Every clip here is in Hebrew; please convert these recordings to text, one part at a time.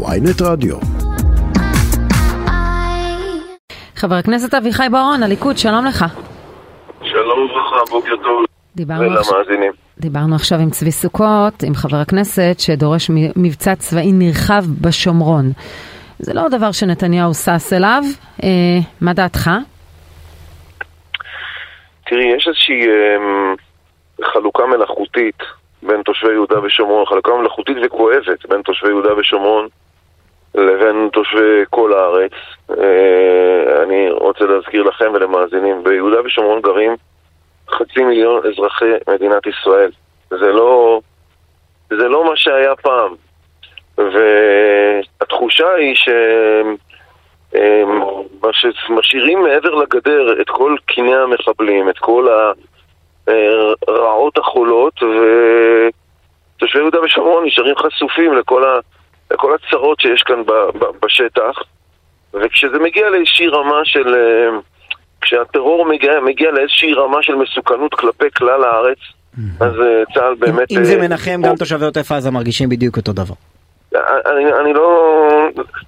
ויינט רדיו. חבר הכנסת אביחי בוארון, הליכוד, שלום לך. שלום וברכה, בוקר טוב. דיברנו עכשיו. דיברנו עכשיו עם צבי סוכות, עם חבר הכנסת, שדורש מבצע צבאי נרחב בשומרון. זה לא דבר שנתניהו שש אליו, אה, מה דעתך? תראי, יש איזושהי אמ, חלוקה מלאכותית בין תושבי יהודה ושומרון, חלוקה מלאכותית וכואבת בין תושבי יהודה ושומרון לבין תושבי כל הארץ. אה, אני רוצה להזכיר לכם ולמאזינים, ביהודה ושומרון גרים חצי מיליון אזרחי מדינת ישראל. זה לא, זה לא מה שהיה פעם. והתחושה היא שמשאירים מעבר לגדר את כל קיני המחבלים, את כל הרעות החולות, ותושבי יהודה ושומרון נשארים חשופים לכל, ה... לכל הצרות שיש כאן ב... ב... בשטח, וכשזה מגיע לאיזושהי רמה של... אמ, כשהטרור מגיע, מגיע לאיזושהי רמה של מסוכנות כלפי כלל הארץ, אז אה, צה"ל באמת... אם זה אה, מנחם, גם תושבי עוטף עזה מרגישים בדיוק אותו דבר. אני, אני לא,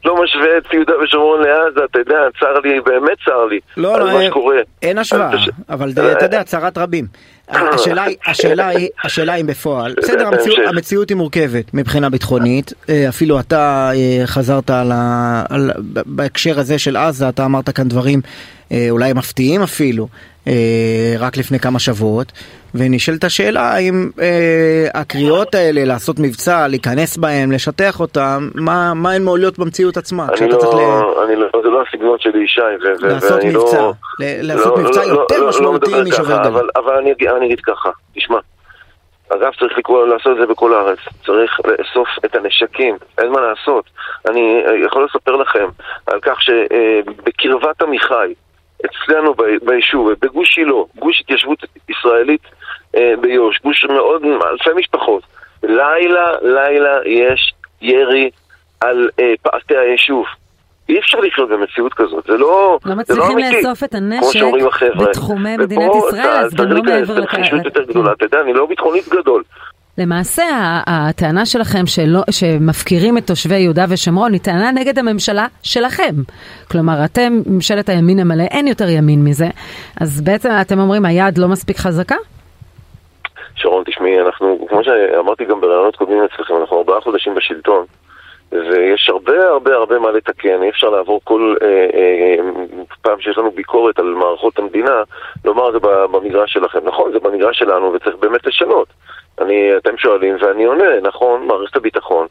לא משווה את יהודה ושומרון לעזה, אתה יודע, צר לי, באמת צר לי, לא, על לא, מה אין- שקורה. אין השוואה, תש- אבל אתה יודע, צרת רבים. השאלה היא, השאלה היא, השאלה היא בפועל, בסדר, המציאות. המציאות היא מורכבת מבחינה ביטחונית, אה, אפילו אתה אה, חזרת על ה... על, בהקשר הזה של עזה, אתה אמרת כאן דברים אה, אולי מפתיעים אפילו, אה, רק לפני כמה שבועות, ונשאלת השאלה האם אה, הקריאות האלה לעשות מבצע, להיכנס בהם, לשטח אותם, מה, מה הן מעולות במציאות עצמה? אני כשאתה צריך ל... לא, אני לא, זה לא הסגנון שלי, ישי, ו- לעשות ואני מבצע, לא... לעשות לא- מבצע לא- יותר לא- לא משמעותי משובר גלים. אבל, אבל אני, אני אגיד ככה, תשמע, אגב צריך לקרוא, לעשות את זה בכל הארץ, צריך לאסוף את הנשקים, אין מה לעשות. אני אה, יכול לספר לכם על כך שבקרבת עמיחי, אצלנו ביישוב, בגוש שילה, גוש התיישבות ישראלית אה, ביו"ש, גוש מאוד, אלפי משפחות, לילה, לילה יש ירי על אה, פעתי היישוב. אי אפשר לחיות במציאות כזאת, זה לא, לא זה לא מצליחים אמיתי. לאסוף את הנשק. בתחומי מדינת ישראל, אז גם לא מעבר להיכנס לכ- לחישות יותר. גדולה, אתה יודע, אני לא ביטחונית גדול. למעשה הטענה שלכם שלא, שמפקירים את תושבי יהודה ושומרון היא טענה נגד הממשלה שלכם. כלומר, אתם, ממשלת הימין המלא, אין יותר ימין מזה. אז בעצם אתם אומרים היד לא מספיק חזקה? שרון, תשמעי, אנחנו, כמו שאמרתי גם בראיונות קודמים אצלכם, אנחנו ארבעה חודשים בשלטון, ויש הרבה הרבה הרבה מה לתקן, אי אפשר לעבור כל אה, אה, פעם שיש לנו ביקורת על מערכות המדינה, לומר זה במגרש שלכם. נכון, זה במגרש שלנו וצריך באמת לשנות. אני, אתם שואלים ואני עונה, נכון, מערכת הביטחון,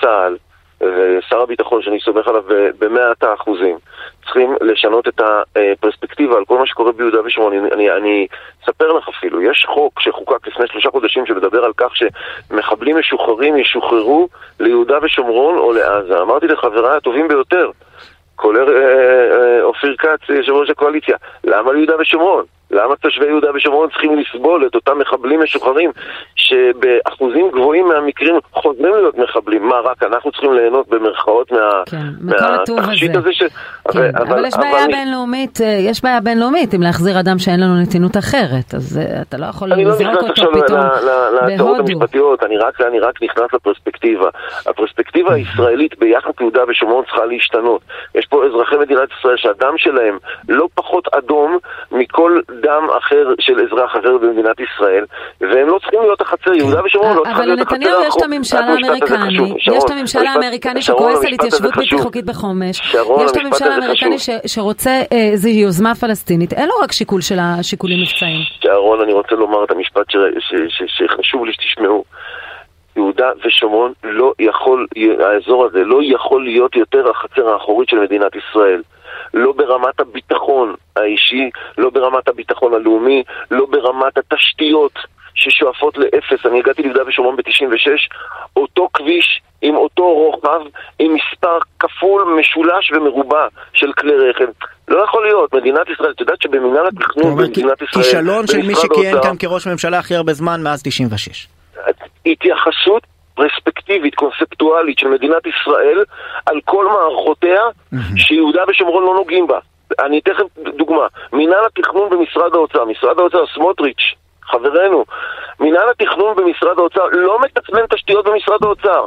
צה"ל, ושר הביטחון שאני סומך עליו ב- במאת האחוזים צריכים לשנות את הפרספקטיבה על כל מה שקורה ביהודה ושומרון. אני, אני, אני אספר לך אפילו, יש חוק שחוקק לפני שלושה חודשים שמדבר על כך שמחבלים משוחררים ישוחררו ליהודה ושומרון או לעזה. אמרתי לחבריי הטובים ביותר, כולל אה, אה, אופיר כץ, יושב ראש הקואליציה, למה ליהודה ושומרון? למה תושבי יהודה ושומרון צריכים לסבול את אותם מחבלים משוחררים שבאחוזים גבוהים מהמקרים חוזרים להיות מחבלים? מה, רק אנחנו צריכים ליהנות במרכאות מה... כן, מהתכשיט הזה. הזה ש... כן, אבל, יש בעיה אני- בינלאומית, אה, יש בעיה בינלאומית עם להחזיר אדם שאין לנו נתינות אחרת, אז אה, אתה לא יכול אני לא לזרוק נכנס אותו עכשיו פתאום ל- ל- להצעות בהודו. המשפטיות, אני רק, אני רק נכנס לפרספקטיבה. הפרספקטיבה הישראלית ביחד יהודה ושומרון צריכה להשתנות. יש פה אזרחי מדינת ישראל שהדם שלהם לא פחות אדום מכל דם אחר של אזרח אחר במדינת ישראל, והם לא צריכים להיות החצר, יהודה ושומרון לא צריכה אבל להיות החצר לנתניהו יש את הממשל האמריקני. שרון, יש את הממשל האמריקני שרון, שכועס על התיישבות בלתי. חוקית בחומש, שרון, יש את הממשל האמריקני שרוצה אה, איזו יוזמה פלסטינית, אין לו רק שיקול של השיקולים מבצעיים. אהרון, אני רוצה לומר את המשפט שחשוב לי שתשמעו. יהודה ושומרון לא יכול, האזור הזה לא יכול להיות יותר החצר האחורית של מדינת ישראל. לא ברמת הביטחון האישי, לא ברמת הביטחון הלאומי, לא ברמת התשתיות ששואפות לאפס. אני הגעתי ליהודה ושומרון ב-96, אותו כביש עם אותו רוחב, עם מספר כפול, משולש ומרובע של כלי רכב. לא יכול להיות, מדינת ישראל, את יודעת שבמינהל התכנון במדינת ישראל, כישלון של מי שכיהן כאן כראש ממשלה הכי הרבה זמן מאז 96. התייחסות פרספקטיבית, קונספטואלית של מדינת ישראל על כל מערכותיה שיהודה ושומרון לא נוגעים בה. אני אתן לכם דוגמה. מינהל התכנון במשרד האוצר, משרד האוצר סמוטריץ', חברנו, מינהל התכנון במשרד האוצר לא מתכנן תשתיות במשרד האוצר.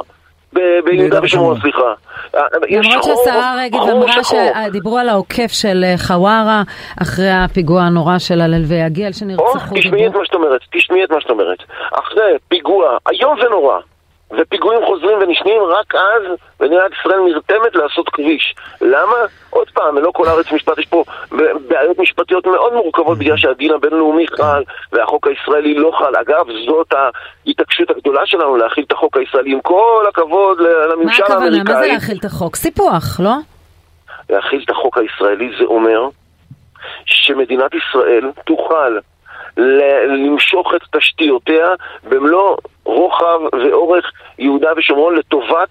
ביהודה ושומרון, סליחה. אה, למרות שהשרה רגב אמרה שדיברו על העוקף של אה, חווארה אחרי הפיגוע הנורא של הלל ויגיל שנרצחו. תשמעי את מה שאת אומרת, תשמעי את מה שאת אומרת. אחרי פיגוע איום ונורא ופיגועים חוזרים ונשנים, רק אז מדינת ישראל נרתמת לעשות כביש. למה? עוד פעם, לא כל הארץ משפט, יש פה בעיות משפטיות מאוד מורכבות בגלל שהדין הבינלאומי חל והחוק הישראלי לא חל. אגב, זאת ההתעקשות הגדולה שלנו להכיל את החוק הישראלי, עם כל הכבוד לממשל האמריקאי. מה הכוונה? מה זה להכיל את החוק? סיפוח, לא? להכיל את החוק הישראלי זה אומר שמדינת ישראל תוכל למשוך את תשתיותיה במלוא רוחב ואורך יהודה ושומרון לטובת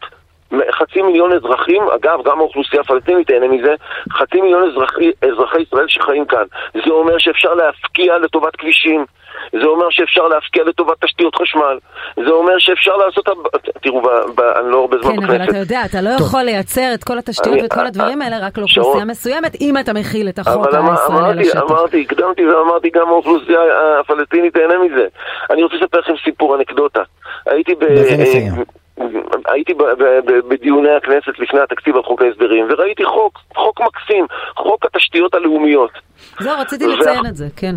חצי מיליון אזרחים, אגב, גם האוכלוסייה הפלסטינית תהנה מזה, חצי מיליון אזרחי, אזרחי ישראל שחיים כאן. זה אומר שאפשר להפקיע לטובת כבישים, זה אומר שאפשר להפקיע לטובת תשתיות חשמל, זה אומר שאפשר לעשות, תראו, אני לא הרבה זמן בכנסת. כן, אבל אתה יודע, אתה לא יכול לייצר את כל התשתיות ואת כל הדברים האלה רק לאוכלוסייה מסוימת, אם אתה מכיל את החוק הישראלי לשטח. אמרתי, הקדמתי ואמרתי גם האוכלוסייה הפלסטינית תהנה מזה. אני רוצה לספר לכם סיפור, אנקדוטה. הייתי ב... הייתי בדיוני הכנסת לפני התקציב על חוק ההסדרים, וראיתי חוק, חוק מקסים, חוק התשתיות הלאומיות. זהו, רציתי לציין את זה, כן.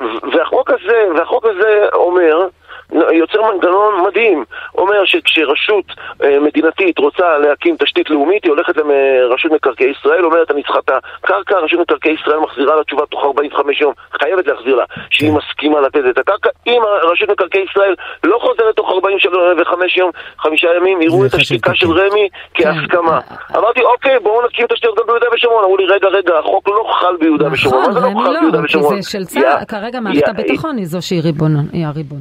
והחוק הזה, והחוק הזה אומר יוצר מנגנון מדהים. אומר שכשרשות אה, מדינתית רוצה להקים תשתית לאומית, היא הולכת לרשות מקרקעי ישראל, אומרת אני צריכה את הקרקע, רשות מקרקעי ישראל מחזירה לה תשובה תוך 45 יום, חייבת להחזיר לה, שהיא כן. מסכימה לתת את הקרקע. אם רשות מקרקעי ישראל לא חוזרת תוך 45 יום, חמישה ימים, יראו את השתיקה של רמ"י כהסכמה. כן. אמרתי, אוקיי, בואו נקים תשתיות גם ביהודה ושומרון. אמרו לי, רגע, רגע, החוק לא חל ביהודה נכון, ושומרון. נכון, רמ"י לא, כי זה של צה"ל, כרגע מערכת הביטחון היא זו שהיא ריבון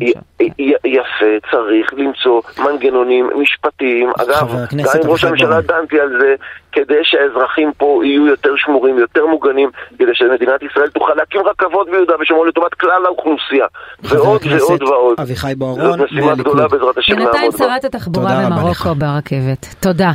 שם. יפה, צריך למצוא מנגנונים משפטיים. אגב, גם עם ראש הממשלה דנתי על זה, כדי שהאזרחים פה יהיו יותר שמורים, יותר מוגנים, כדי שמדינת ישראל תוכל להקים רכבות ביהודה ושומרון לטובת כלל האוכלוסייה. ועוד ועוד ועוד. אביחי בוארון, זאת משימה גדולה בעזרת השם בינתיים שרת התחבורה במרוקו ברכבת. תודה.